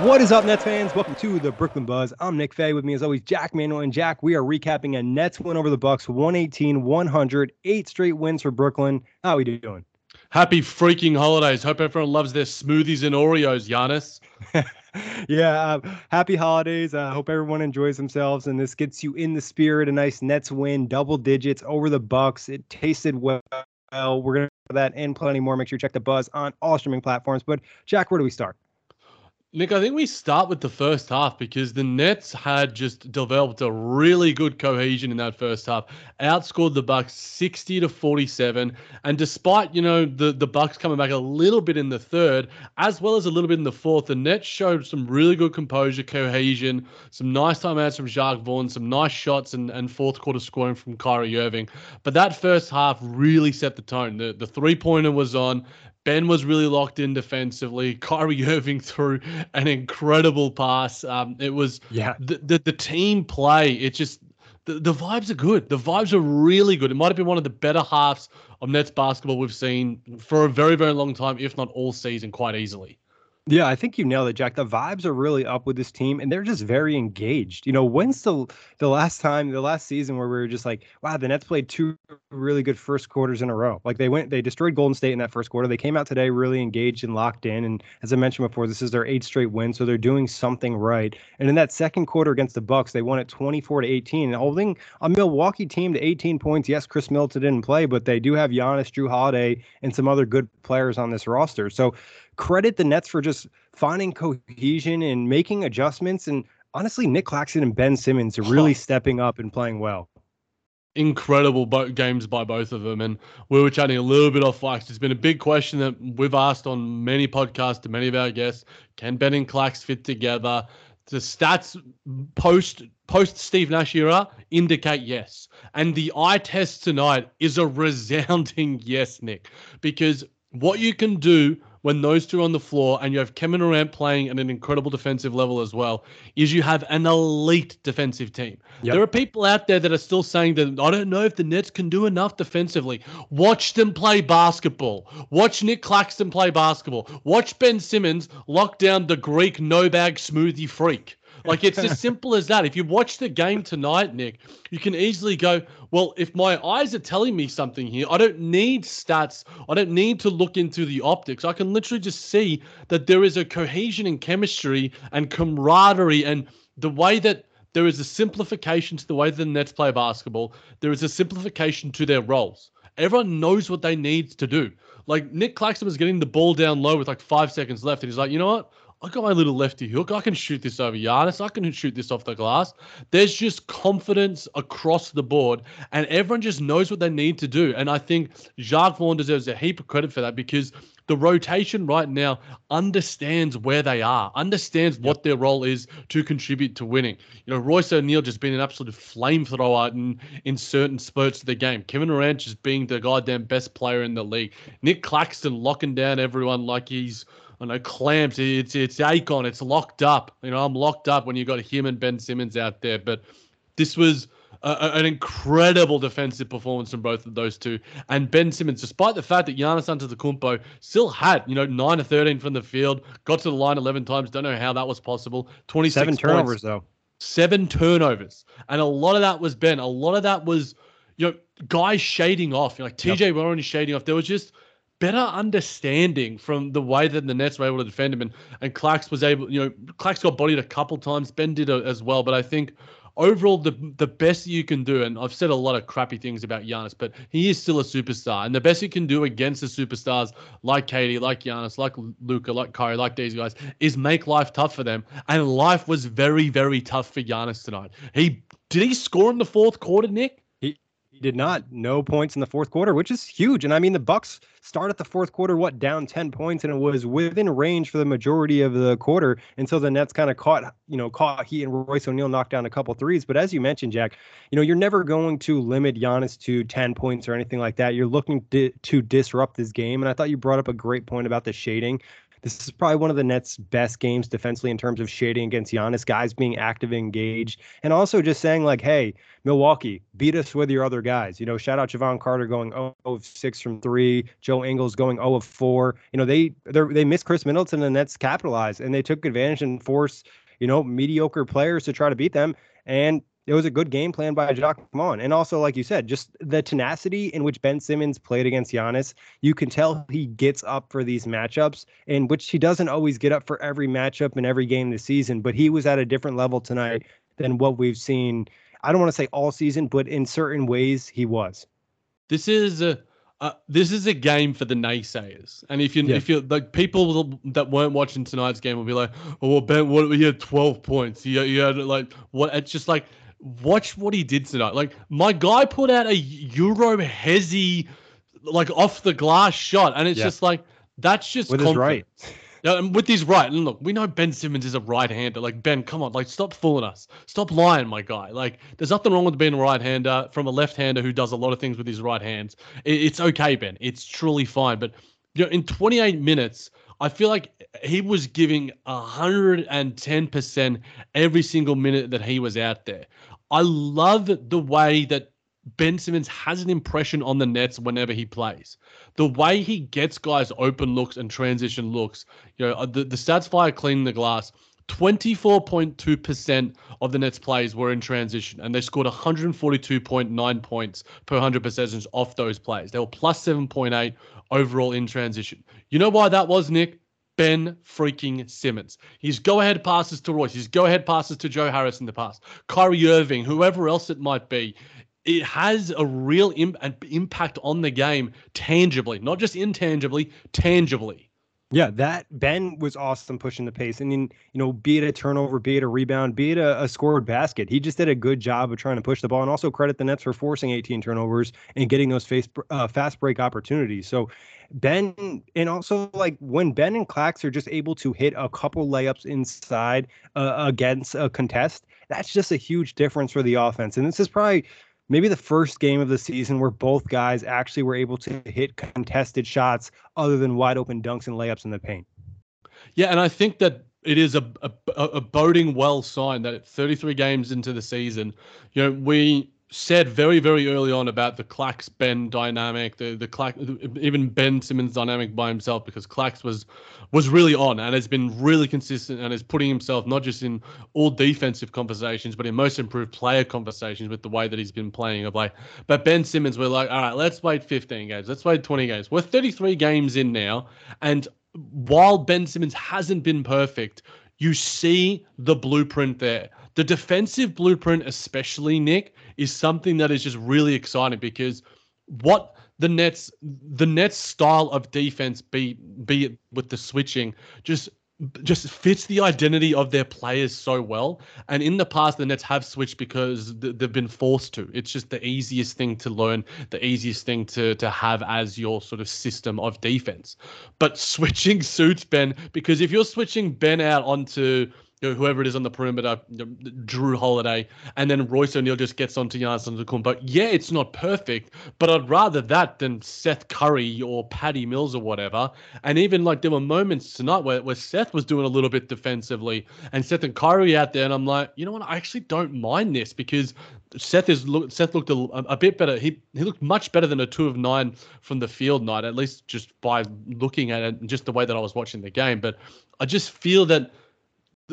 What is up, Nets fans? Welcome to the Brooklyn Buzz. I'm Nick Fay. With me, as always, Jack Manuel and Jack. We are recapping a Nets win over the Bucks, 118, 100, eight straight wins for Brooklyn. How are we doing? Happy freaking holidays. Hope everyone loves their smoothies and Oreos, Giannis. yeah, uh, happy holidays. I uh, hope everyone enjoys themselves, and this gets you in the spirit. A nice Nets win, double digits over the Bucks. It tasted well. We're gonna that and plenty more. Make sure you check the Buzz on all streaming platforms. But Jack, where do we start? Nick, I think we start with the first half because the Nets had just developed a really good cohesion in that first half. Outscored the Bucks 60 to 47, and despite, you know, the the Bucks coming back a little bit in the third as well as a little bit in the fourth, the Nets showed some really good composure, cohesion, some nice timeouts from Jacque Vaughn, some nice shots and and fourth quarter scoring from Kyrie Irving. But that first half really set the tone. The the three-pointer was on. Ben was really locked in defensively. Kyrie Irving threw an incredible pass. Um, it was yeah the, the, the team play. It just the, the vibes are good. The vibes are really good. It might have been one of the better halves of Nets basketball we've seen for a very very long time, if not all season, quite easily. Yeah, I think you nailed it, Jack. The vibes are really up with this team, and they're just very engaged. You know, when's the the last time, the last season where we were just like, wow, the Nets played two really good first quarters in a row. Like they went, they destroyed Golden State in that first quarter. They came out today really engaged and locked in. And as I mentioned before, this is their eighth straight win, so they're doing something right. And in that second quarter against the Bucks, they won it 24 to 18, and holding a Milwaukee team to 18 points. Yes, Khris Middleton didn't play, but they do have Giannis, Jrue Holiday, and some other good players on this roster. So credit the Nets for just finding cohesion and making adjustments. And honestly, Nick Claxton and Ben Simmons are really stepping up and playing well. Incredible bo- games by both of them. And we were chatting a little bit off wax. It's been a big question that we've asked on many podcasts to many of our guests. Can Ben and Clax fit together? The stats post post Steve Nash era indicate yes. And the eye test tonight is a resounding yes, Nick, because what you can do when those two are on the floor and you have Kevin Durant playing at an incredible defensive level as well, is you have an elite defensive team. Yep. There are people out there that are still saying that I don't know if the Nets can do enough defensively. Watch them play basketball. Watch Nick Claxton play basketball. Watch Ben Simmons lock down the Greek no bag smoothie freak. Like it's as simple as that. If you watch the game tonight, Nick, you can easily go, well, if my eyes are telling me something here, I don't need stats. I don't need to look into the optics. I can literally just see that there is a cohesion and chemistry and camaraderie and the way that there is a simplification to the way the Nets play basketball. There is a simplification to their roles. Everyone knows what they need to do. Like Nick Claxton was getting the ball down low with like five seconds left, and he's like, you know what? I got my little lefty hook. I can shoot this over Giannis. I can shoot this off the glass. There's just confidence across the board, and everyone just knows what they need to do. And I think Jacque Vaughn deserves a heap of credit for that because the rotation right now understands where they are, understands yep. what their role is to contribute to winning. You know, Royce O'Neale just been an absolute flamethrower in, in certain spurts of the game. Kevin Durant just being the goddamn best player in the league. Nick Claxton locking down everyone like he's – I know clamps. It's it's Acon. It's locked up. You know, I'm locked up when you got him and Ben Simmons out there. But this was a, an incredible defensive performance from both of those two. And Ben Simmons, despite the fact that Giannis Antetokounmpo still had, you know, 9 to 13 from the field, got to the line 11 times. Don't know how that was possible. Twenty seven turnovers, points, though. Seven turnovers. And a lot of that was Ben. A lot of that was, you know, guys shading off. You know, like TJ yep. Warren is shading off. There was just better understanding from the way that the Nets were able to defend him. And, and Clax was able, you know, Clax got bodied a couple times. Ben did as well. But I think overall the the best you can do, and I've said a lot of crappy things about Giannis, but he is still a superstar, and the best you can do against the superstars like KD, like Giannis, like Luka, like Kyrie, like these guys, is make life tough for them. And life was very, very tough for Giannis tonight. He did he score in the fourth quarter, Nick? Did not. No points in the fourth quarter, which is huge. And I mean, the Bucks started the fourth quarter what down ten points, and it was within range for the majority of the quarter until so the Nets kind of caught, you know, caught Heat and Royce O'Neale knocked down a couple threes. But as you mentioned, Jack, you know, you're never going to limit Giannis to ten points or anything like that. You're looking di- to disrupt this game, and I thought you brought up a great point about the shading. This is probably one of the Nets' best games defensively in terms of shading against Giannis, guys being active and engaged, and also just saying, like, hey, Milwaukee, beat us with your other guys. You know, shout out Jevon Carter going 0 of 6 from three, Joe Ingles going 0 of 4. You know, they they missed Khris Middleton and the Nets capitalized and they took advantage and forced, you know, mediocre players to try to beat them. And it was a good game plan by Jacque Vaughn. And also, like you said, just the tenacity in which Ben Simmons played against Giannis. You can tell he gets up for these matchups, in which he doesn't always get up for every matchup in every game this season, but he was at a different level tonight than what we've seen. I don't want to say all season, but in certain ways he was. This is a uh, this is a game for the naysayers, and if you yeah. if you like people that weren't watching tonight's game will be like, "Oh, well, Ben, what you had twelve points. You, you had like what?" It's just like watch what he did tonight. Like my guy put out a Euro hezzy, like off the glass shot, and it's yeah. just like that's just with his right. Yeah, and with his right, and look, we know Ben Simmons is a right-hander. Like Ben, come on, like stop fooling us, stop lying, my guy. Like there's nothing wrong with being a right-hander from a left-hander who does a lot of things with his right hands. it's okay, Ben. It's truly fine. But you know, in 28 minutes, I feel like he was giving 110% every single minute that he was out there. I love the way that Ben Simmons has an impression on the Nets whenever he plays. The way he gets guys open looks and transition looks. You know, uh, the, the stats fire cleaning the glass. 24.2% of the Nets plays were in transition, and they scored 142.9 points per 100 possessions off those plays. They were plus 7.8 overall in transition. You know why that was, Nick? Ben freaking Simmons. His go ahead passes to Royce, his go ahead passes to Joe Harris in the past, Kyrie Irving, whoever else it might be. It has a real Im- impact on the game tangibly, not just intangibly, tangibly. Yeah, that Ben was awesome pushing the pace. And, you know, be it a turnover, be it a rebound, be it a, a, scored basket, he just did a good job of trying to push the ball and also credit the Nets for forcing 18 turnovers and getting those face, uh, fast break opportunities. So, Ben, and also like when Ben and Clax are just able to hit a couple layups inside uh, against a contest, that's just a huge difference for the offense. And this is probably maybe the first game of the season where both guys actually were able to hit contested shots other than wide open dunks and layups in the paint. Yeah, and I think that it is a, a, a boding well sign that 33 games into the season, you know, we said very very early on about the Clax Ben dynamic, the the Clax even Ben Simmons dynamic by himself because Clax was was really on and has been really consistent and is putting himself not just in all defensive conversations but in most improved player conversations with the way that he's been playing of like. But Ben Simmons, we're like, all right, let's wait 15 games, let's wait 20 games. We're 33 games in now, and while Ben Simmons hasn't been perfect, you see the blueprint there. The defensive blueprint, especially Nick, is something that is just really exciting because what the Nets the Nets style of defense be be it with the switching just just fits the identity of their players so well. And in the past, the Nets have switched because they've been forced to. It's just the easiest thing to learn, the easiest thing to to have as your sort of system of defense. But switching suits Ben because if you're switching Ben out onto you know, whoever it is on the perimeter, you know, Jrue Holiday, and then Royce O'Neale just gets onto Giannis Antetokounmpo. Yeah, it's not perfect, but I'd rather that than Seth Curry or Patty Mills or whatever. And even like there were moments tonight where, where Seth was doing a little bit defensively, and Seth and Kyrie out there, and I'm like, you know what? I actually don't mind this because Seth is Seth looked a, a, bit better. He he looked much better than a two of nine from the field night, at least just by looking at it and just the way that I was watching the game. But I just feel that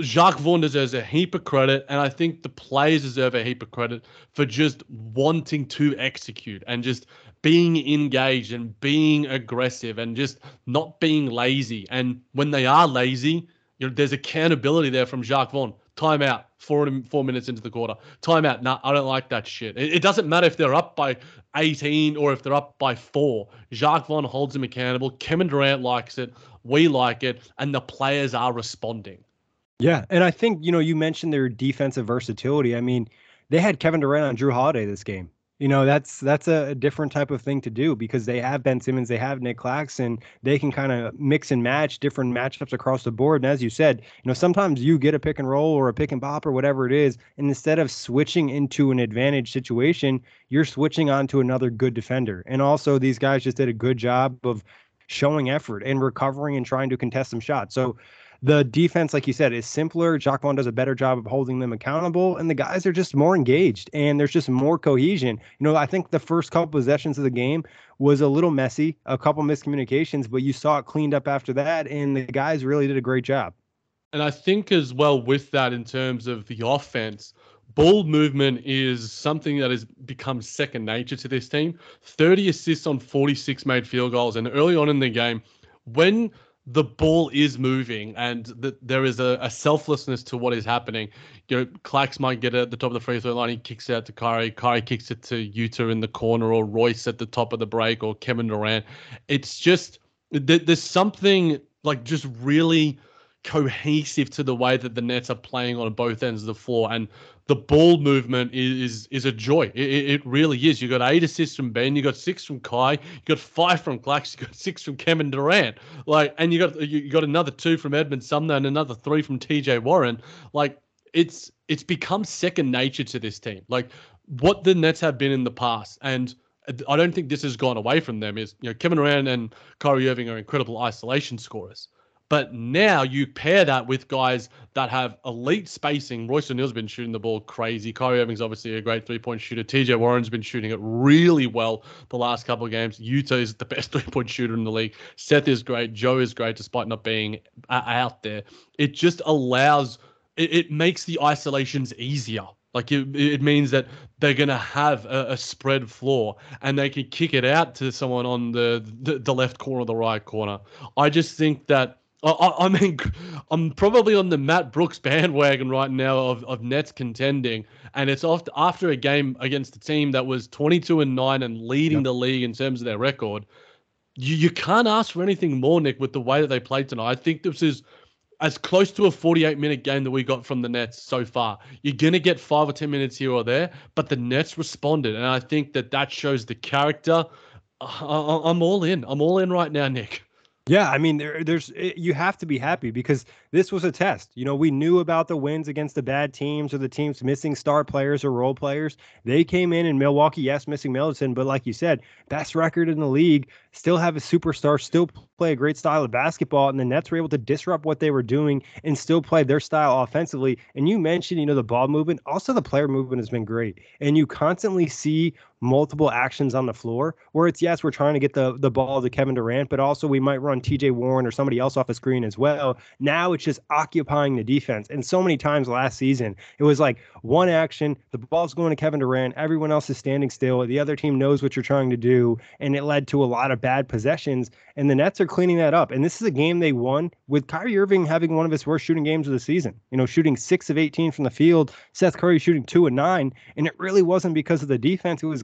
Jacque Vaughn deserves a heap of credit, and I think the players deserve a heap of credit for just wanting to execute and just being engaged and being aggressive and just not being lazy. And when they are lazy, you know, there's accountability there from Jacque Vaughn. Timeout, four four minutes into the quarter. Timeout. Nah, I don't like that shit. It, it, doesn't matter if they're up by 18 or if they're up by four. Jacque Vaughn holds them accountable. Kevin Durant likes it. We like it, and the players are responding. Yeah, and I think you know you mentioned their defensive versatility. I mean, they had Kevin Durant on Jrue Holiday this game. You know, that's that's a, different type of thing to do because they have Ben Simmons, they have Nick Claxton, they can kind of mix and match different matchups across the board. And as you said, you know, sometimes you get a pick and roll or a pick and pop or whatever it is, and instead of switching into an advantage situation, you're switching on to another good defender. And also, these guys just did a good job of showing effort and recovering and trying to contest some shots. So the defense, like you said, is simpler. Vaughn does a better job of holding them accountable, and the guys are just more engaged and there's just more cohesion. You know, I think the first couple possessions of the game was a little messy, a couple miscommunications, but you saw it cleaned up after that, and the guys really did a great job. And I think as well with that, in terms of the offense, ball movement is something that has become second nature to this team. 30 assists on 46 made field goals, and early on in the game, when the ball is moving and that there is a, a, selflessness to what is happening. You know, Clax might get it at the top of the free throw line. He kicks it out to Kyrie. Kyrie kicks it to Yuta in the corner or Royce at the top of the break or Kevin Durant. It's just, there's something like just really cohesive to the way that the Nets are playing on both ends of the floor. And the ball movement is is, is a joy. It, it, really is. You got eight assists from Ben. You got six from Kai. You got five from Clax. You got six from Kevin Durant. Like, and you got you got another two from Edmond Sumner and another three from T.J. Warren. Like, it's it's become second nature to this team. Like what the Nets have been in the past, and I don't think this has gone away from them. Is you know Kevin Durant and Kyrie Irving are incredible isolation scorers. But now you pair that with guys that have elite spacing. Royce O'Neale's been shooting the ball crazy. Kyrie Irving's obviously a great three point shooter. TJ Warren's been shooting it really well the last couple of games. Yuta is the best three point shooter in the league. Seth is great. Joe is great despite not being uh, out there. It just allows, it, it makes the isolations easier. Like it, it means that they're gonna have a, a, spread floor and they can kick it out to someone on the, the, the left corner or the right corner. I just think that I, I mean, I'm probably on the Matt Brooks bandwagon right now of, of Nets contending, and it's after after a game against a team that was 22 and nine and leading yep. the league in terms of their record. You you can't ask for anything more, Nick, with the way that they played tonight. I think this is as close to a 48 minute game that we got from the Nets so far. You're going to get five or 10 minutes here or there, but the Nets responded. And I think that that shows the character. I, I'm all in. I'm all in right now, Nick. Yeah, I mean, there, there's eh, you have to be happy because this was a test. You know, we knew about the wins against the bad teams or the teams missing star players or role players. They came in in Milwaukee, yes, missing Middleton, but like you said, best record in the league, still have a superstar, still play a great style of basketball, and the Nets were able to disrupt what they were doing and still play their style offensively. And you mentioned, you know, the ball movement, also the player movement has been great, and you constantly see multiple actions on the floor where it's yes, we're trying to get the the ball to Kevin Durant, but also we might run TJ Warren or somebody else off a screen as well. Now it's just occupying the defense. And so many times last season, it was like one action, the ball's going to Kevin Durant, everyone else is standing still, the other team knows what you're trying to do, and it led to a lot of bad possessions. And the Nets are cleaning that up. And this is a game they won with Kyrie Irving having one of his worst shooting games of the season. You know, shooting six of 18 from the field, Seth Curry shooting two and nine. And it really wasn't because of the defense, it was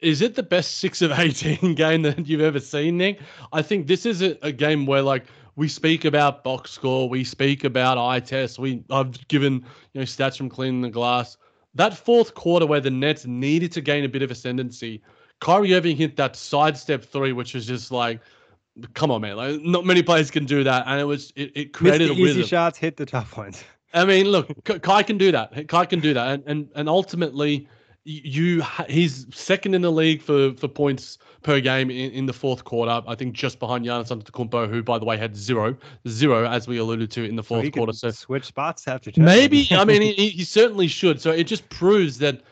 Is it the best 6 of 18 game that you've ever seen, Nick? I think this is a, a game where like we speak about box score, we speak about eye test, we I've given, you know, stats from cleaning the glass that fourth quarter where the Nets needed to gain a bit of ascendancy, Kyrie Irving hit that sidestep three, which was just like, come on, man. Like, not many players can do that, and it was it, it created Missed the a easy shots, hit the tough ones. I mean, look, Kai can do that. Kai can do that, and and and ultimately, you he's second in the league for for points per game in, in the fourth quarter. I think just behind Giannis Antetokounmpo, who by the way had zero, zero as we alluded to in the fourth so quarter. So switch spots after maybe I mean he, he certainly should. So it just proves that.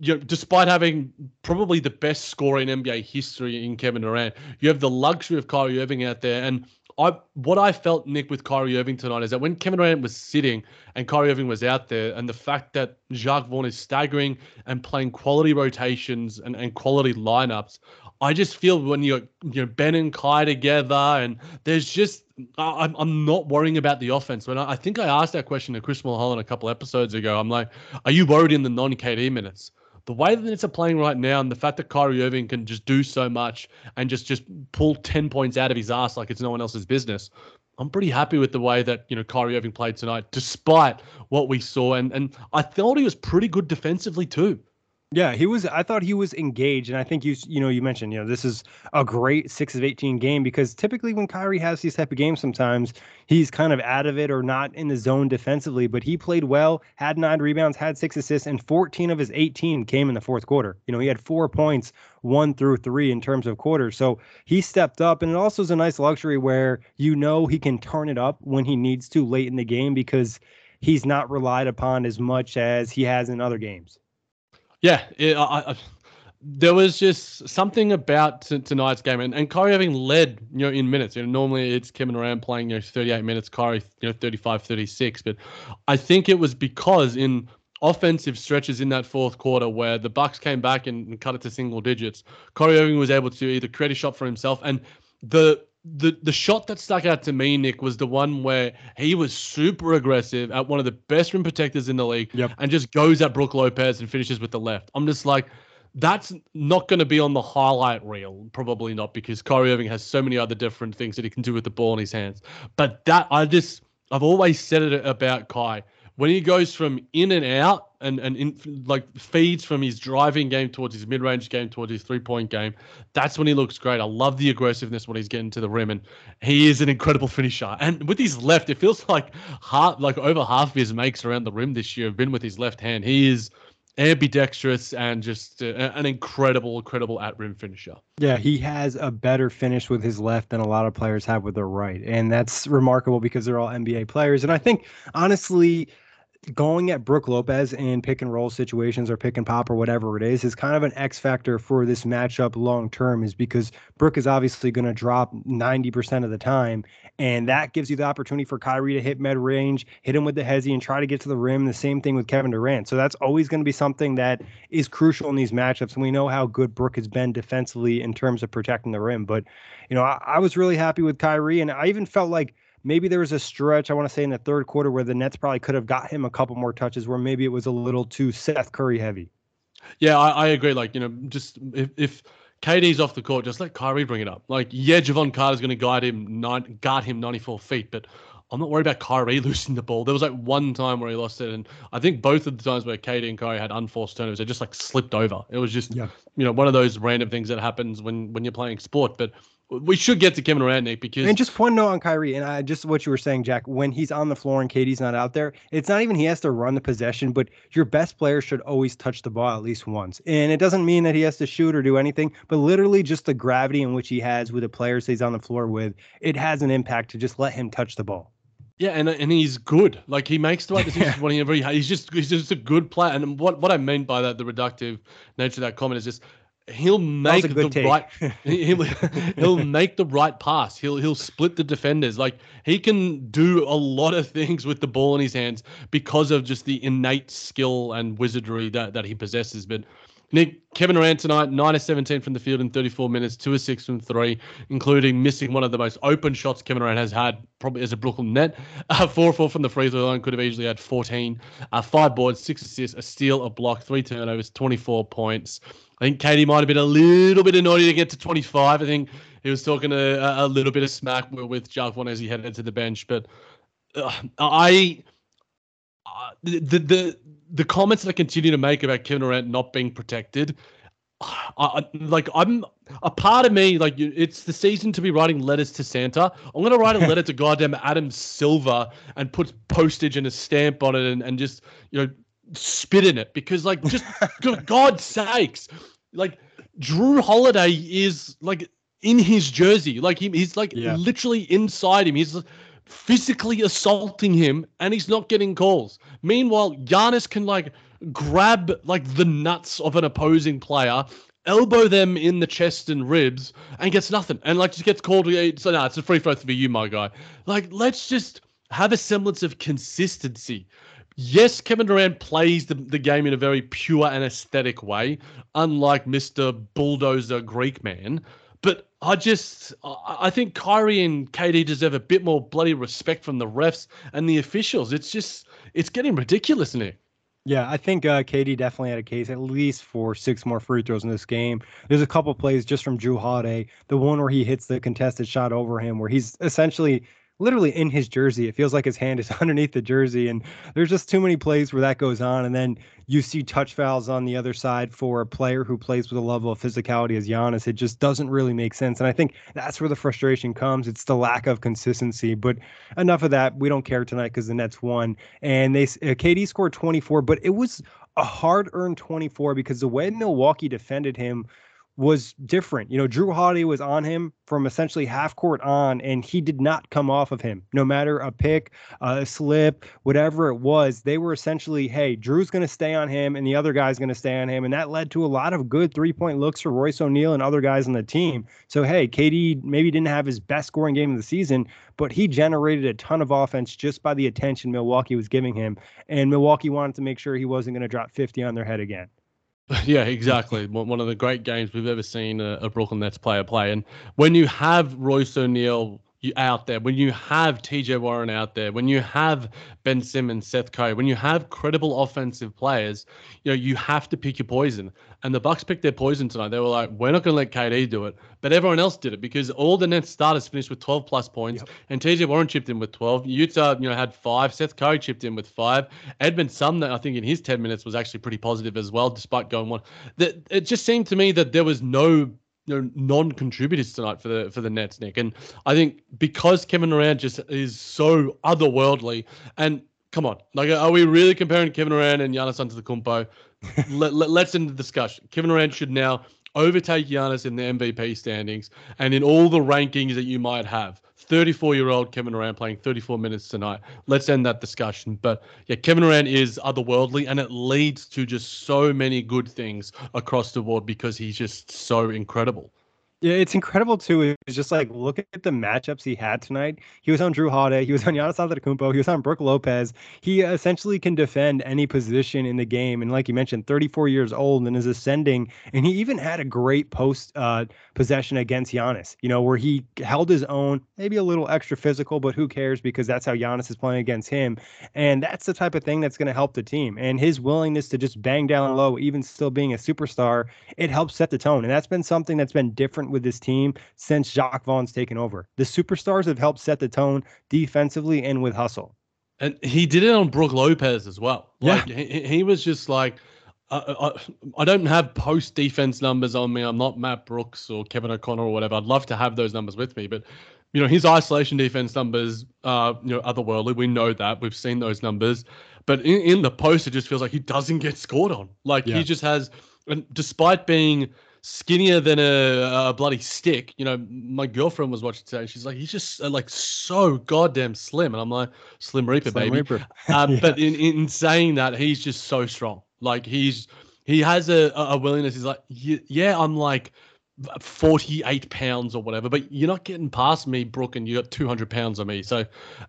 You know, despite having probably the best scorer in NBA history in Kevin Durant, you have the luxury of Kyrie Irving out there. And I, what I felt, Nick, with Kyrie Irving tonight is that when Kevin Durant was sitting and Kyrie Irving was out there, and the fact that Jacque Vaughn is staggering and playing quality rotations and, and quality lineups, I just feel when you're you know Ben and Kai together, and there's just I'm I'm not worrying about the offense. When I, I think I asked that question to Chris Mulholland a couple episodes ago, I'm like, are you worried in the non-KD minutes? The way that it's playing right now, and the fact that Kyrie Irving can just do so much and just just pull ten points out of his ass like it's no one else's business, I'm pretty happy with the way that you know Kyrie Irving played tonight, despite what we saw, and and I thought he was pretty good defensively too. Yeah, he was. I thought he was engaged, and I think you, you know, you mentioned, you know, this is a great six of eighteen game because typically when Kyrie has these type of games, sometimes he's kind of out of it or not in the zone defensively. But he played well, had nine rebounds, had six assists, and fourteen of his eighteen came in the fourth quarter. You know, he had four points, one through three in terms of quarters. So he stepped up, and it also is a nice luxury where you know he can turn it up when he needs to late in the game because he's not relied upon as much as he has in other games. Yeah, it, I, I, there was just something about t- tonight's game, and, and Kyrie having led, you know, in minutes. You know, normally it's Kevin Durant playing, you know, 38 minutes, Kyrie, you know, 35, 36. But I think it was because in offensive stretches in that fourth quarter where the Bucks came back and, and cut it to single digits, Kyrie Irving was able to either create a shot for himself and the the the shot that stuck out to me, Nick, was the one where he was super aggressive at one of the best rim protectors in the league, yep. and just goes at Brook Lopez and finishes with the left. I'm just like, that's not going to be on the highlight reel, probably not, because Kyrie Irving has so many other different things that he can do with the ball in his hands. But that I just I've always said it about Kai when he goes from in and out and and in, like feeds from his driving game towards his mid-range game towards his three-point game, that's when he looks great. I love the aggressiveness when he's getting to the rim, and he is an incredible finisher. And with his left, it feels like half, like over half of his makes around the rim this year have been with his left hand. He is ambidextrous and just uh, an incredible, incredible at rim finisher. Yeah, he has a better finish with his left than a lot of players have with their right. And that's remarkable because they're all NBA players. And I think, honestly, going at Brook Lopez in pick and roll situations or pick and pop or whatever it is is kind of an X factor for this matchup long term is because Brook is obviously going to drop 90% of the time. And that gives you the opportunity for Kyrie to hit mid range, hit him with the hezzy, and try to get to the rim. The same thing with Kevin Durant. So that's always going to be something that is crucial in these matchups. And we know how good Brook has been defensively in terms of protecting the rim. But, you know, I, I was really happy with Kyrie. And I even felt like maybe there was a stretch, I want to say in the third quarter, where the Nets probably could have got him a couple more touches where maybe it was a little too Seth Curry heavy. Yeah, I, I agree. Like, you know, just if, if KD's off the court, just let Kyrie bring it up. Like, yeah, Jevon Carter's going to guide him, nine, guard him 94 feet, but I'm not worried about Kyrie losing the ball. There was like one time where he lost it, and I think both of the times where KD and Kyrie had unforced turnovers, they just like slipped over. It was just, yeah. you know, one of those random things that happens when when you're playing sport. But we should get to Kevin Durant, Nick, because and just one note on Kyrie, and I just what you were saying, Jack. When he's on the floor and KD's not out there, it's not even he has to run the possession, but your best player should always touch the ball at least once. And it doesn't mean that he has to shoot or do anything, but literally just the gravity in which he has with the players he's on the floor with, it has an impact to just let him touch the ball. Yeah, and and he's good. Like he makes the right decisions when he he's just he's just a good player. And what what I mean by that, the reductive nature of that comment is just he'll make the take. right he'll, he'll make the right pass he'll he'll split the defenders like he can do a lot of things with the ball in his hands because of just the innate skill and wizardry that, that he possesses but Nick, Kevin Durant tonight, 9 of 17 from the field in 34 minutes, 2 of 6 from 3, including missing one of the most open shots Kevin Durant has had, probably as a Brooklyn net. Uh, 4 4 from the free throw line, could have easily had 14. Uh, 5 boards, 6 assists, a steal, a block, 3 turnovers, 24 points. I think KD might have been a little bit annoyed to get to 25. I think he was talking a, a little bit of smack with Jacque Vaughn as he headed to the bench. But uh, I, uh, the, the the comments that I continue to make about Kevin Durant not being protected, I, like I'm a part of me like it's the season to be writing letters to Santa. I'm gonna write a letter to goddamn Adam Silver and put postage and a stamp on it and, and just you know spit in it because like just God's sakes, like Jrue Holiday is like in his jersey, like he, he's like yeah. literally inside him. He's physically assaulting him, and he's not getting calls. Meanwhile, Giannis can like grab like the nuts of an opposing player elbow them in the chest and ribs and gets nothing and like just gets called so no it's a free throw for you my guy like let's just have a semblance of consistency yes, Kevin Durant plays the, the game in a very pure and aesthetic way, unlike Mr. Bulldozer Greek man. But I just, I think Kyrie and KD deserve a bit more bloody respect from the refs and the officials. It's just, it's getting ridiculous, Nick. Yeah, I think uh, KD definitely had a case at least for six more free throws in this game. There's a couple plays just from Jrue Holiday. The one where he hits the contested shot over him, where he's essentially literally in his jersey. It feels like his hand is underneath the jersey. And there's just too many plays where that goes on. And then you see touch fouls on the other side for a player who plays with a level of physicality as Giannis. It just doesn't really make sense. And I think that's where the frustration comes. It's the lack of consistency. But enough of that. We don't care tonight because the Nets won. And they uh, KD scored 24, but it was a hard earned 24 because the way Milwaukee defended him was different. You know, Jrue Holiday was on him from essentially half court on, and he did not come off of him. No matter a pick, a slip, whatever it was, they were essentially, hey, Jrue's going to stay on him, and the other guy's going to stay on him, and that led to a lot of good three point looks for Royce O'Neale and other guys on the team. So hey, KD maybe didn't have his best scoring game of the season, but he generated a ton of offense just by the attention Milwaukee was giving him, and Milwaukee wanted to make sure he wasn't going to drop 50 on their head again. Yeah, exactly. One of the great games we've ever seen uh, a, a Brooklyn Nets player play. And when you have Royce O'Neale you out there, when you have TJ Warren out there, when you have Ben Simmons, Seth Curry, when you have credible offensive players, you know, you have to pick your poison. And the Bucks picked their poison tonight. They were like, we're not going to let KD do it. But everyone else did it because all the Nets starters finished with 12 plus points. Yep. And TJ Warren chipped in with 12. Yuta, you know, had five. Seth Curry chipped in with five. Edmond Sumner, I think in his 10 minutes was actually pretty positive as well, despite going one. It just seemed to me that there was no you know, non-contributors tonight for the for the Nets, Nick. And I think because Kevin Durant just is so otherworldly, and come on, like, are we really comparing Kevin Durant and Giannis Antetokounmpo? let, let, let's end the discussion. Kevin Durant should now overtake Giannis in the MVP standings and in all the rankings that you might have. 34 year old Kevin Durant playing 34 minutes tonight. Let's end that discussion. But yeah, Kevin Durant is otherworldly, and it leads to just so many good things across the board because he's just so incredible. Yeah, it's incredible too. It's just like look at the matchups he had tonight. He was on Jrue Holiday, he was on Giannis Antetokounmpo, he was on Brook Lopez. He essentially can defend any position in the game, and like you mentioned, 34 years old and is ascending. And he even had a great post uh, possession against Giannis. You know, where he held his own, maybe a little extra physical, but who cares because that's how Giannis is playing against him. And that's the type of thing that's going to help the team. And his willingness to just bang down low, even still being a superstar, it helps set the tone. And that's been something that's been different with this team since Jacque Vaughn's taken over. The superstars have helped set the tone defensively and with hustle. And he did it on Brook Lopez as well. Like yeah. he, he was just like, I, I, don't have post defense numbers on me. I'm not Matt Brooks or Kevin O'Connor or whatever. I'd love to have those numbers with me, but you know his isolation defense numbers are you know otherworldly. We know that we've seen those numbers, but in, in the post it just feels like he doesn't get scored on. Like yeah. he just has, and despite being skinnier than a, a, bloody stick. You know, my girlfriend was watching today. She's like, he's just uh, like so goddamn slim, and I'm like, Slim Reaper, slim baby. Reaper. um, yeah. But in in saying that, he's just so strong. Like he's he has a a willingness. He's like, yeah, I'm like. 48 pounds or whatever, but you're not getting past me, Brook, and you got 200 pounds on me. So uh,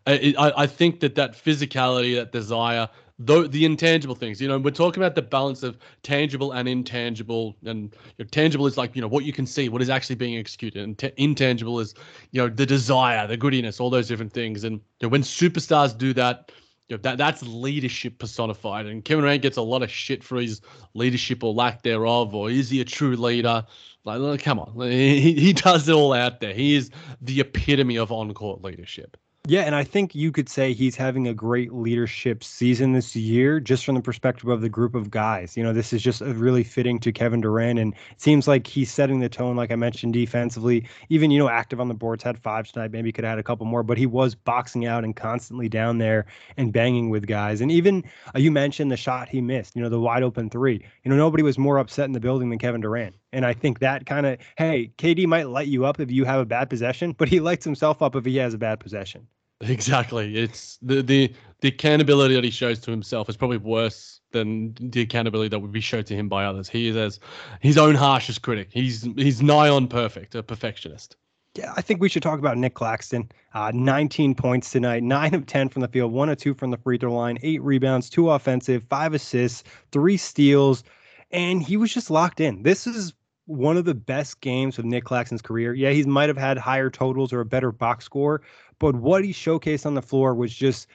I, I think that that physicality, that desire, the, the intangible things. You know, we're talking about the balance of tangible and intangible. And you know, tangible is like, you know, what you can see, what is actually being executed. And t- intangible is, you know, the desire, the goodiness, all those different things. And you know, when superstars do that, you know, that that's leadership personified. And Kevin Durant gets a lot of shit for his leadership or lack thereof, or is he a true leader? Like, come on, he, he does it all out there. He is the epitome of on-court leadership. Yeah, and I think you could say he's having a great leadership season this year, just from the perspective of the group of guys. You know, this is just really fitting to Kevin Durant, and it seems like he's setting the tone, like I mentioned, defensively. Even you know, active on the boards, had five tonight. Maybe could add a couple more, but he was boxing out and constantly down there and banging with guys. And even uh, you mentioned the shot he missed. You know, the wide open three. You know, nobody was more upset in the building than Kevin Durant. And I think that kind of, hey, KD might light you up if you have a bad possession, but he lights himself up if he has a bad possession. Exactly. It's the the the accountability that he shows to himself is probably worse than the accountability that would be shown to him by others. He is as his own harshest critic. He's he's nigh on perfect, a perfectionist. Yeah, I think we should talk about Nick Claxton. Uh, 19 points tonight, nine of 10 from the field, one of two from the free throw line, eight rebounds, two offensive, five assists, three steals, and he was just locked in. This is one of the best games of Nick Claxton's career. Yeah, he might have had higher totals or a better box score, but what he showcased on the floor was just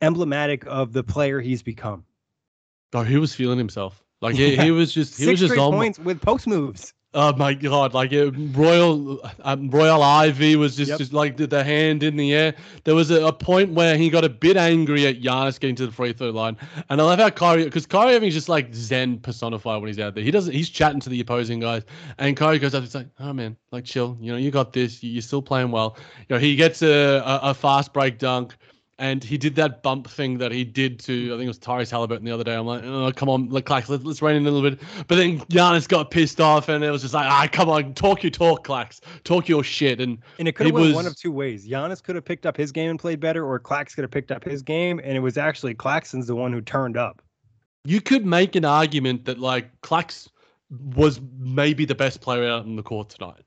emblematic of the player he's become. Oh, he was feeling himself. Like he, yeah. he was just he Six was just on points with post moves. Oh my god! Like it, Royal um, Royal Ivey was just, yep. just like the, the, hand in the air. There was a, a, point where he got a bit angry at Giannis getting to the free throw line, and I love how Kyrie because Kyrie Irving's just like Zen personified when he's out there. He doesn't. He's chatting to the opposing guys, and Kyrie goes up. He's like, "Oh man, like chill. You know, you got this. You're still playing well." You know, he gets a, a, a fast break dunk and he did that bump thing that he did to I think it was Tyrese Halliburton the other day. I'm like, oh, come on, like, Clax, let, us rain in a little bit. But then Giannis got pissed off, and it was just like, ah, come on, talk your talk, Clax, talk your shit. And and it could have went one of two ways. Giannis could have picked up his game and played better, or Clax could have picked up his game, and it was actually Claxton's the one who turned up. You could make an argument that like Clax was maybe the best player out on the court tonight.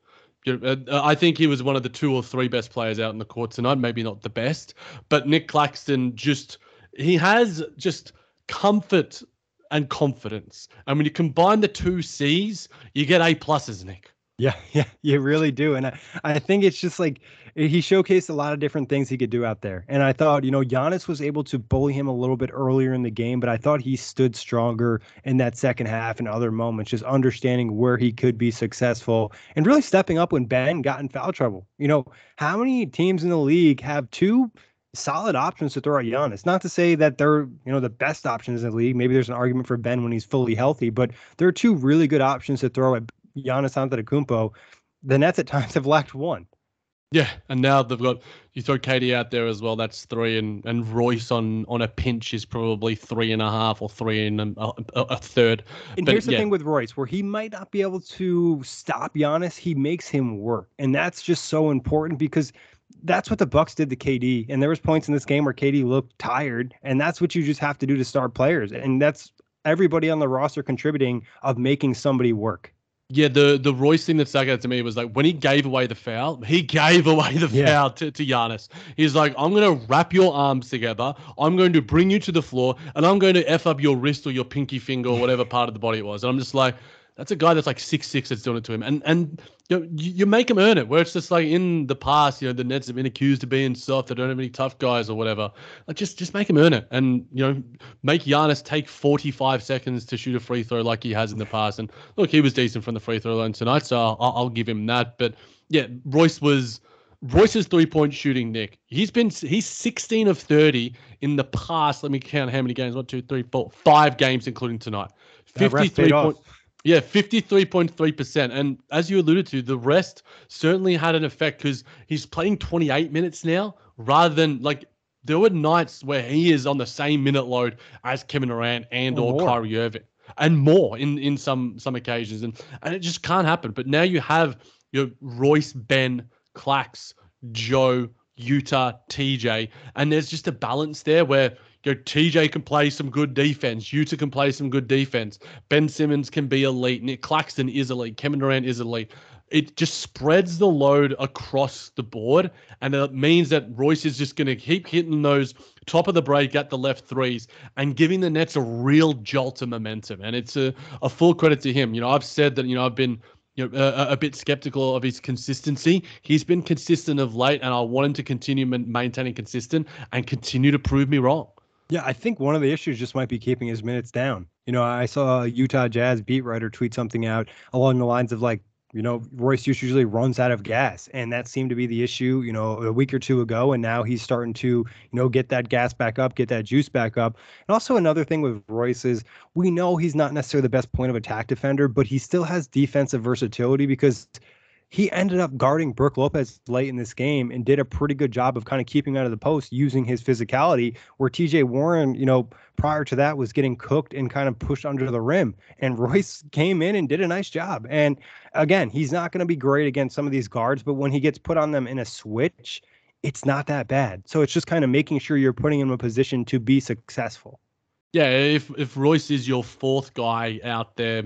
Uh, I think he was one of the two or three best players out in the court tonight. Maybe not the best, but Nick Claxton just he has just comfort and confidence. And when you combine the two C's, you get A pluses, Nick. Yeah, yeah, you really do. And I, I think it's just like eh, he showcased a lot of different things he could do out there. And I thought, you know, Giannis was able to bully him a little bit earlier in the game, but I thought he stood stronger in that second half and other moments, just understanding where he could be successful and really stepping up when Ben got in foul trouble. You know, how many teams in the league have two solid options to throw at Giannis. Not to say that they're, you know, the best options in the league. Maybe there's an argument for Ben when he's fully healthy, but there are two really good options to throw at Giannis Antetokounmpo, the Nets at times have lacked one. Yeah, and now they've got you throw KD out there as well. That's three, and and Royce on on a pinch is probably three and a half or three and a, a, a third. And but, here's the yeah. thing with Royce, where he might not be able to stop Giannis, he makes him work, and that's just so important because that's what the Bucks did to KD. And there was points in this game where KD looked tired, and that's what you just have to do to start players. And that's everybody on the roster contributing of making somebody work. Yeah, the the Royce thing that stuck out to me was like when he gave away the foul, he gave away the yeah. foul to, to Giannis. He's like, I'm gonna wrap your arms together, I'm going to bring you to the floor, and I'm going to F up your wrist or your pinky finger or whatever part of the body it was. And I'm just like, that's a guy that's like six six that's doing it to him, and and you, know, you, you make him earn it. Where it's just like in the past, you know, the Nets have been accused of being soft. They don't have any tough guys or whatever. Like just just make him earn it, and you know, make Giannis take forty five seconds to shoot a free throw like he has in the past. And look, he was decent from the free throw line tonight, so I'll, I'll give him that. But yeah, Royce was. Royce's three point shooting, Nick. He's been he's 16 of 30 in the past. Let me count how many games. One, two, three, four, five games, including tonight. 53 point. Yeah, 53.3%. And as you alluded to, the rest certainly had an effect because he's playing 28 minutes now rather than like there were nights where he is on the same minute load as Kevin Durant and oh, or, or Kyrie Irving and more in in some some occasions and and it just can't happen. But now you have your Royce, Ben, Clax, Joe, Yuta, TJ, and there's just a balance there where you know, TJ can play some good defense. Yuta can play some good defense. Ben Simmons can be elite. Nick Claxton is elite. Kevin Durant is elite. It just spreads the load across the board. And it means that Royce is just going to keep hitting those top of the break at the left threes and giving the Nets a real jolt of momentum. And it's a, a full credit to him. You know, I've said that, you know, I've been you know, a, a, bit skeptical of his consistency. He's been consistent of late, and I want him to continue maintaining consistent and continue to prove me wrong. Yeah, I think one of the issues just might be keeping his minutes down. You know, I saw a Utah Jazz beat writer tweet something out along the lines of like, you know, Royce usually runs out of gas, and that seemed to be the issue, you know, a week or two ago, and now he's starting to, you know, get that gas back up, get that juice back up. And also another thing with Royce is we know he's not necessarily the best point of attack defender, but he still has defensive versatility because he ended up guarding Brook Lopez late in this game and did a pretty good job of kind of keeping out of the post using his physicality. Where TJ Warren, you know, prior to that was getting cooked and kind of pushed under the rim. And Royce came in and did a nice job. And again, he's not going to be great against some of these guards, but when he gets put on them in a switch, it's not that bad. So it's just kind of making sure you're putting him in a position to be successful. Yeah, if if Royce is your fourth guy out there,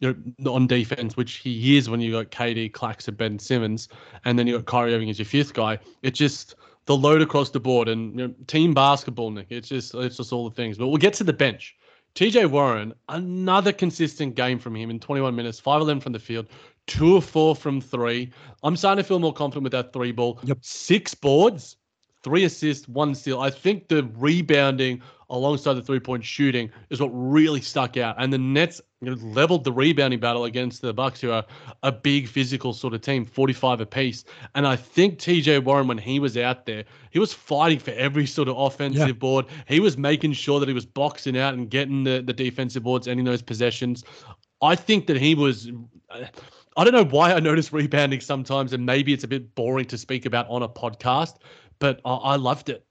you know, on defense, which he is when you got KD, Clax, Claxton, Ben Simmons, and then you got Kyrie Irving as your fifth guy. It's just the load across the board and you know, team basketball, Nick. It's just it's just all the things. But we'll get to the bench. TJ Warren, another consistent game from him in 21 minutes, 5 11 from the field, 2 of 4 from 3. I'm starting to feel more confident with that three ball. Yep. Six boards, three assists, one steal. I think the rebounding alongside the three point shooting is what really stuck out. And the Nets you know, leveled the rebounding battle against the Bucks, who are a big physical sort of team, 45 apiece. And I think TJ Warren, when he was out there, he was fighting for every sort of offensive yeah. board. He was making sure that he was boxing out and getting the, the defensive boards, ending those possessions. I think that he was. I don't know why I notice rebounding sometimes, and maybe it's a bit boring to speak about on a podcast, but I, I loved it.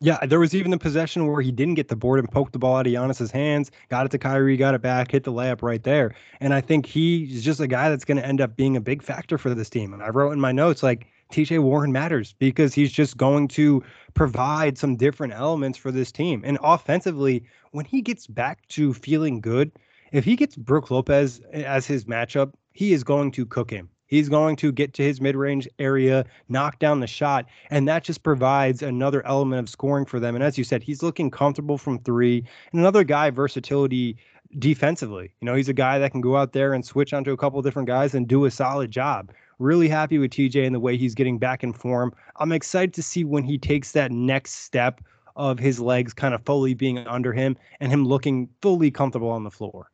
Yeah, there was even the possession where he didn't get the board and poked the ball out of Giannis's hands, got it to Kyrie, got it back, hit the layup right there. And I think he's just a guy that's going to end up being a big factor for this team. And I wrote in my notes like TJ Warren matters because he's just going to provide some different elements for this team. And offensively, when he gets back to feeling good, if he gets Brook Lopez as his matchup, he is going to cook him. He's going to get to his mid range area, knock down the shot, and that just provides another element of scoring for them. And as you said, he's looking comfortable from three. And another guy, versatility defensively. You know, he's a guy that can go out there and switch onto a couple different guys and do a solid job. Really happy with TJ and the way he's getting back in form. I'm excited to see when he takes that next step of his legs kind of fully being under him and him looking fully comfortable on the floor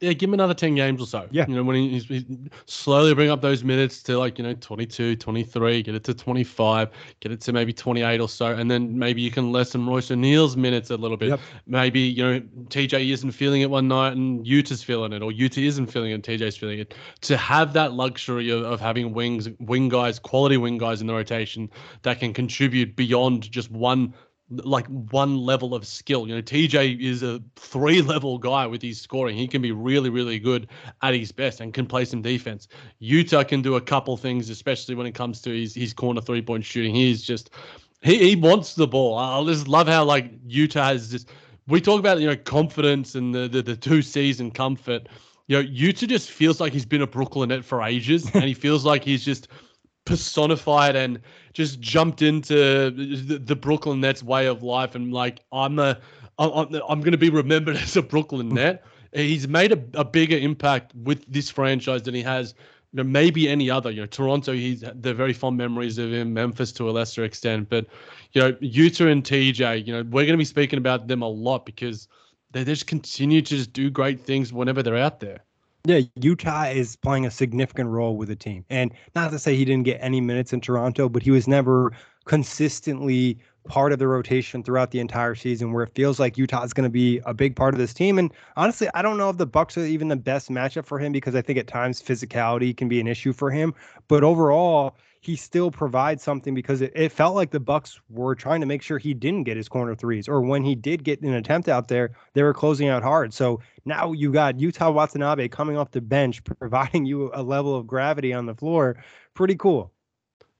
yeah, give him another 10 games or so. Yeah. You know, when he's, he's, slowly bring up those minutes to like, you know, 22, 23, get it to 25, get it to maybe 28 or so. And then maybe you can lessen Royce O'Neale's minutes a little bit. Yep. Maybe, you know, TJ isn't feeling it one night and Yuta's feeling it, or Yuta isn't feeling it and TJ's feeling it. To have that luxury of, of having wings, wing guys, quality wing guys in the rotation that can contribute beyond just one like one level of skill. You know, TJ is a three level guy with his scoring. He can be really, really good at his best and can play some defense. Yuta can do a couple things, especially when it comes to his, his corner three point shooting. He's just, he, he wants the ball. I just love how like Yuta has just, we talk about, you know, confidence and the, the, the two season comfort. You know, Yuta just feels like he's been a Brooklyn net for ages and he feels like he's just, personified and just jumped into the, the Brooklyn Nets way of life and like I'm a I'm, I'm going to be remembered as a Brooklyn hmm. Net. He's made a, a bigger impact with this franchise than he has you know, maybe any other. You know, Toronto, he's the very fond memories of him. Memphis to a lesser extent, but you know, Yuta and TJ. You know, we're going to be speaking about them a lot because they just continue to just do great things whenever they're out there. Yeah, Yuta is playing a significant role with the team. And not to say he didn't get any minutes in Toronto, but he was never consistently part of the rotation throughout the entire season where it feels like Yuta is going to be a big part of this team and honestly I don't know if the Bucks are even the best matchup for him because I think at times physicality can be an issue for him but overall he still provides something because it, it felt like the Bucks were trying to make sure he didn't get his corner threes, or when he did get an attempt out there, they were closing out hard. So now you got Yuta Watanabe coming off the bench, providing you a level of gravity on the floor. Pretty cool.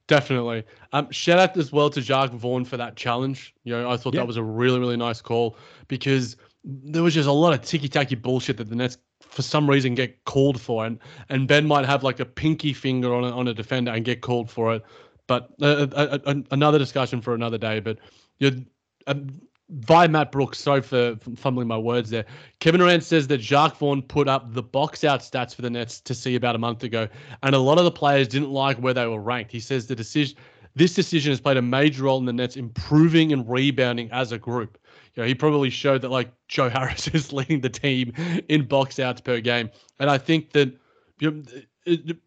Definitely. Um, shout out as well to Jacque Vaughn for that challenge. You know, I thought yeah. that was a really, really nice call because there was just a lot of ticky tacky bullshit that the Nets for some reason get called for, and and Ben might have like a pinky finger on a, on a defender and get called for it. But uh, uh, uh, another discussion for another day. But you know, um, by Matt Brooks, sorry for fumbling my words there. Kevin Durant says that Jacque Vaughn put up the box out stats for the Nets to see about a month ago, and a lot of the players didn't like where they were ranked. He says the decision, this decision has played a major role in the Nets improving and rebounding as a group you know, he probably showed that like Joe Harris is leading the team in box outs per game. And I think that you know,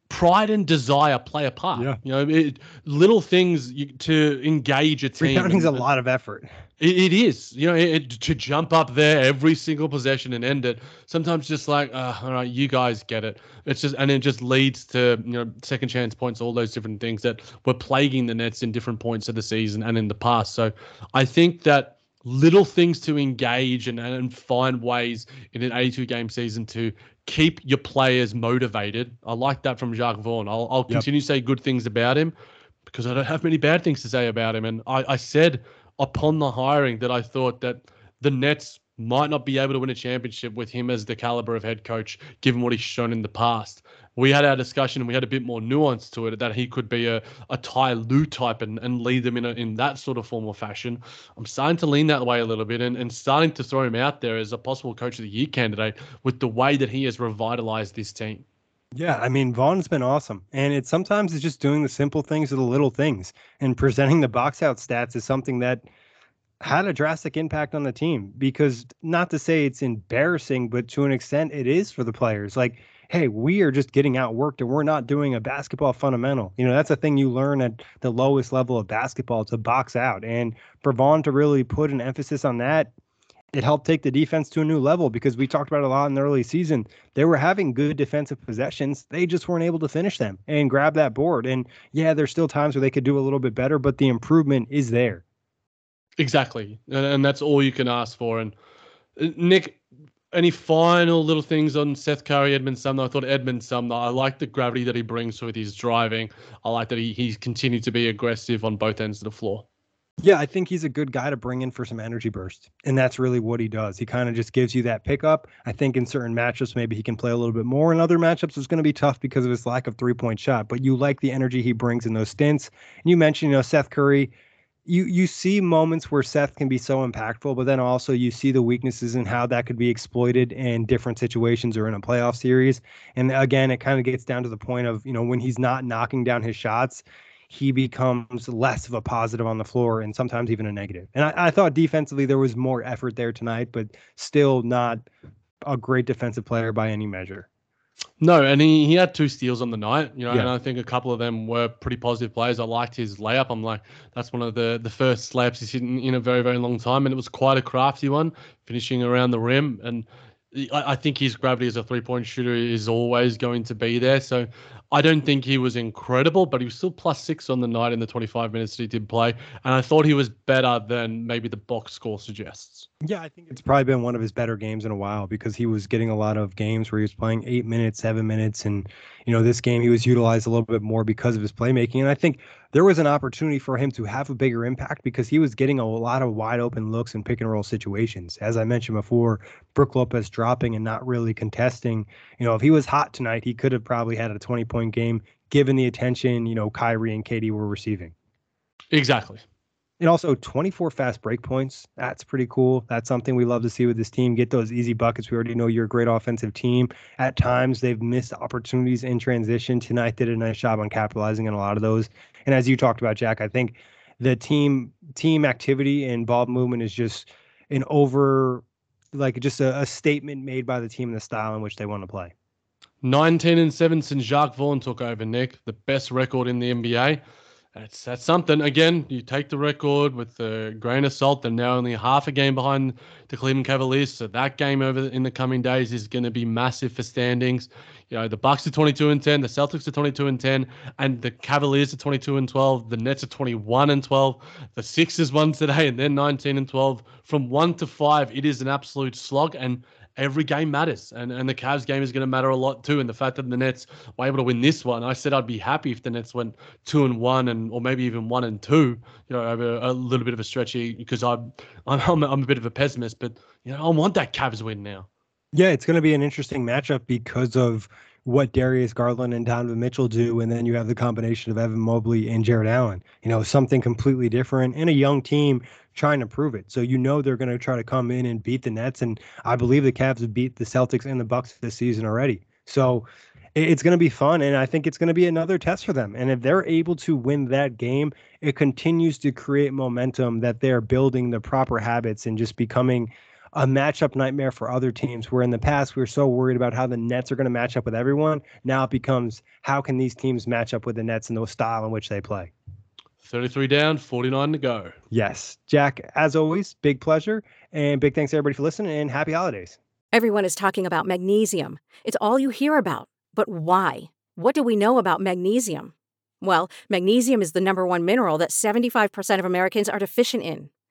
pride and desire play a part. Yeah. You know, it, little things you, to engage a team. Rebounding's a lot of effort. It, it is. You know, it, to jump up there every single possession and end it. Sometimes just like, uh, all right, you guys get it. It's just, and it just leads to you know second chance points, all those different things that were plaguing the Nets in different points of the season and in the past. So I think that little things to engage and, and find ways in an 82 game season to keep your players motivated. I like that from Jacque Vaughn. I'll, I'll yep. continue to say good things about him because I don't have many bad things to say about him. And I, I said upon the hiring that I thought that the Nets might not be able to win a championship with him as the caliber of head coach, given what he's shown in the past we had our discussion and we had a bit more nuance to it that he could be a, a Ty Lue type and, and lead them in a, in that sort of form or fashion. I'm starting to lean that way a little bit and, and starting to throw him out there as a possible coach of the year candidate with the way that he has revitalized this team. Yeah, I mean Vaughn's been awesome, and it's sometimes it's just doing the simple things or the little things, and presenting the box out stats is something that had a drastic impact on the team. Because not to say it's embarrassing, but to an extent it is for the players. Like hey, we are just getting outworked and we're not doing a basketball fundamental. You know, that's a thing you learn at the lowest level of basketball to box out. And for Vaughn to really put an emphasis on that, it helped take the defense to a new level because we talked about a lot in the early season. They were having good defensive possessions. They just weren't able to finish them and grab that board. And yeah, there's still times where they could do a little bit better, but the improvement is there. Exactly. And that's all you can ask for. And uh, Nick, any final little things on Seth Curry, Edmond Sumner? I thought Edmond Sumner, I like the gravity that he brings with his driving. I like that he, he's continued to be aggressive on both ends of the floor. Yeah, I think he's a good guy to bring in for some energy burst. And that's really what he does. He kind of just gives you that pickup. I think in certain matchups, maybe he can play a little bit more. In other matchups, it's going to be tough because of his lack of three point shot. But you like the energy he brings in those stints. And you mentioned, you know, Seth Curry you you see moments where Seth can be so impactful, but then also you see the weaknesses and how that could be exploited in different situations or in a playoff series. And again, it kind of gets down to the point of you know when he's not knocking down his shots, he becomes less of a positive on the floor and sometimes even a negative. And I, I thought defensively there was more effort there tonight, but still not a great defensive player by any measure. No, and he, he had two steals on the night, you know, yeah. and I think a couple of them were pretty positive plays. I liked his layup. I'm like, that's one of the the first layups he's hit in, in a very very long time, and it was quite a crafty one, finishing around the rim. And I, I think his gravity as a three point shooter is always going to be there. So I don't think he was incredible, but he was still plus six on the night in the 25 minutes that he did play. And I thought he was better than maybe the box score suggests. Yeah, I think it's probably been one of his better games in a while because he was getting a lot of games where he was playing eight minutes, seven minutes. And, you know, this game he was utilized a little bit more because of his playmaking. And I think there was an opportunity for him to have a bigger impact because he was getting a lot of wide open looks in pick and roll situations. As I mentioned before, Brook Lopez dropping and not really contesting. You know, if he was hot tonight, he could have probably had a 20 point game given the attention, you know, Kyrie and KD were receiving. Exactly. And also 24 fast break points. That's pretty cool. That's something we love to see with this team. Get those easy buckets. We already know you're a great offensive team. At times, they've missed opportunities in transition. Tonight did a nice job on capitalizing on a lot of those. And as you talked about, Jack, I think the team team activity and ball movement is just an over like just a, a statement made by the team and the style in which they want to play. 19 and 7 since Jacque Vaughn took over, Nick. The best record in the NBA. That's that's something. Again, you take the record with a grain of salt. They're now only half a game behind the Cleveland Cavaliers, so that game over in the coming days is going to be massive for standings. You know, the Bucks are 22 and 10, the Celtics are 22 and 10, and the Cavaliers are 22 and 12. The Nets are 21 and 12. The Sixers won today, and they're 19 and 12. From one to five, it is an absolute slog, and every game matters. And and the Cavs game is going to matter a lot too. And the fact that the Nets were able to win this one, I said I'd be happy if the Nets went two and one and or maybe even one and two, you know, over a little bit of a stretch here because I'm I'm I'm a bit of a pessimist, but you know, I want that Cavs win now. Yeah, it's going to be an interesting matchup because of what Darius Garland and Donovan Mitchell do, and then you have the combination of Evan Mobley and Jarrett Allen. You know, something completely different and a young team trying to prove it. So you know they're going to try to come in and beat the Nets, and I believe the Cavs have beat the Celtics and the Bucks this season already. So it's going to be fun, and I think it's going to be another test for them. And if they're able to win that game, it continues to create momentum that they're building the proper habits and just becoming a matchup nightmare for other teams. Where in the past we were so worried about how the Nets are going to match up with everyone. Now it becomes how can these teams match up with the Nets and the style in which they play. 33 down, 49 to go. Yes. Jack, as always, big pleasure. And big thanks to everybody for listening and happy holidays. Everyone is talking about magnesium. It's all you hear about. But why? What do we know about magnesium? Well, magnesium is the number one mineral that 75% of Americans are deficient in.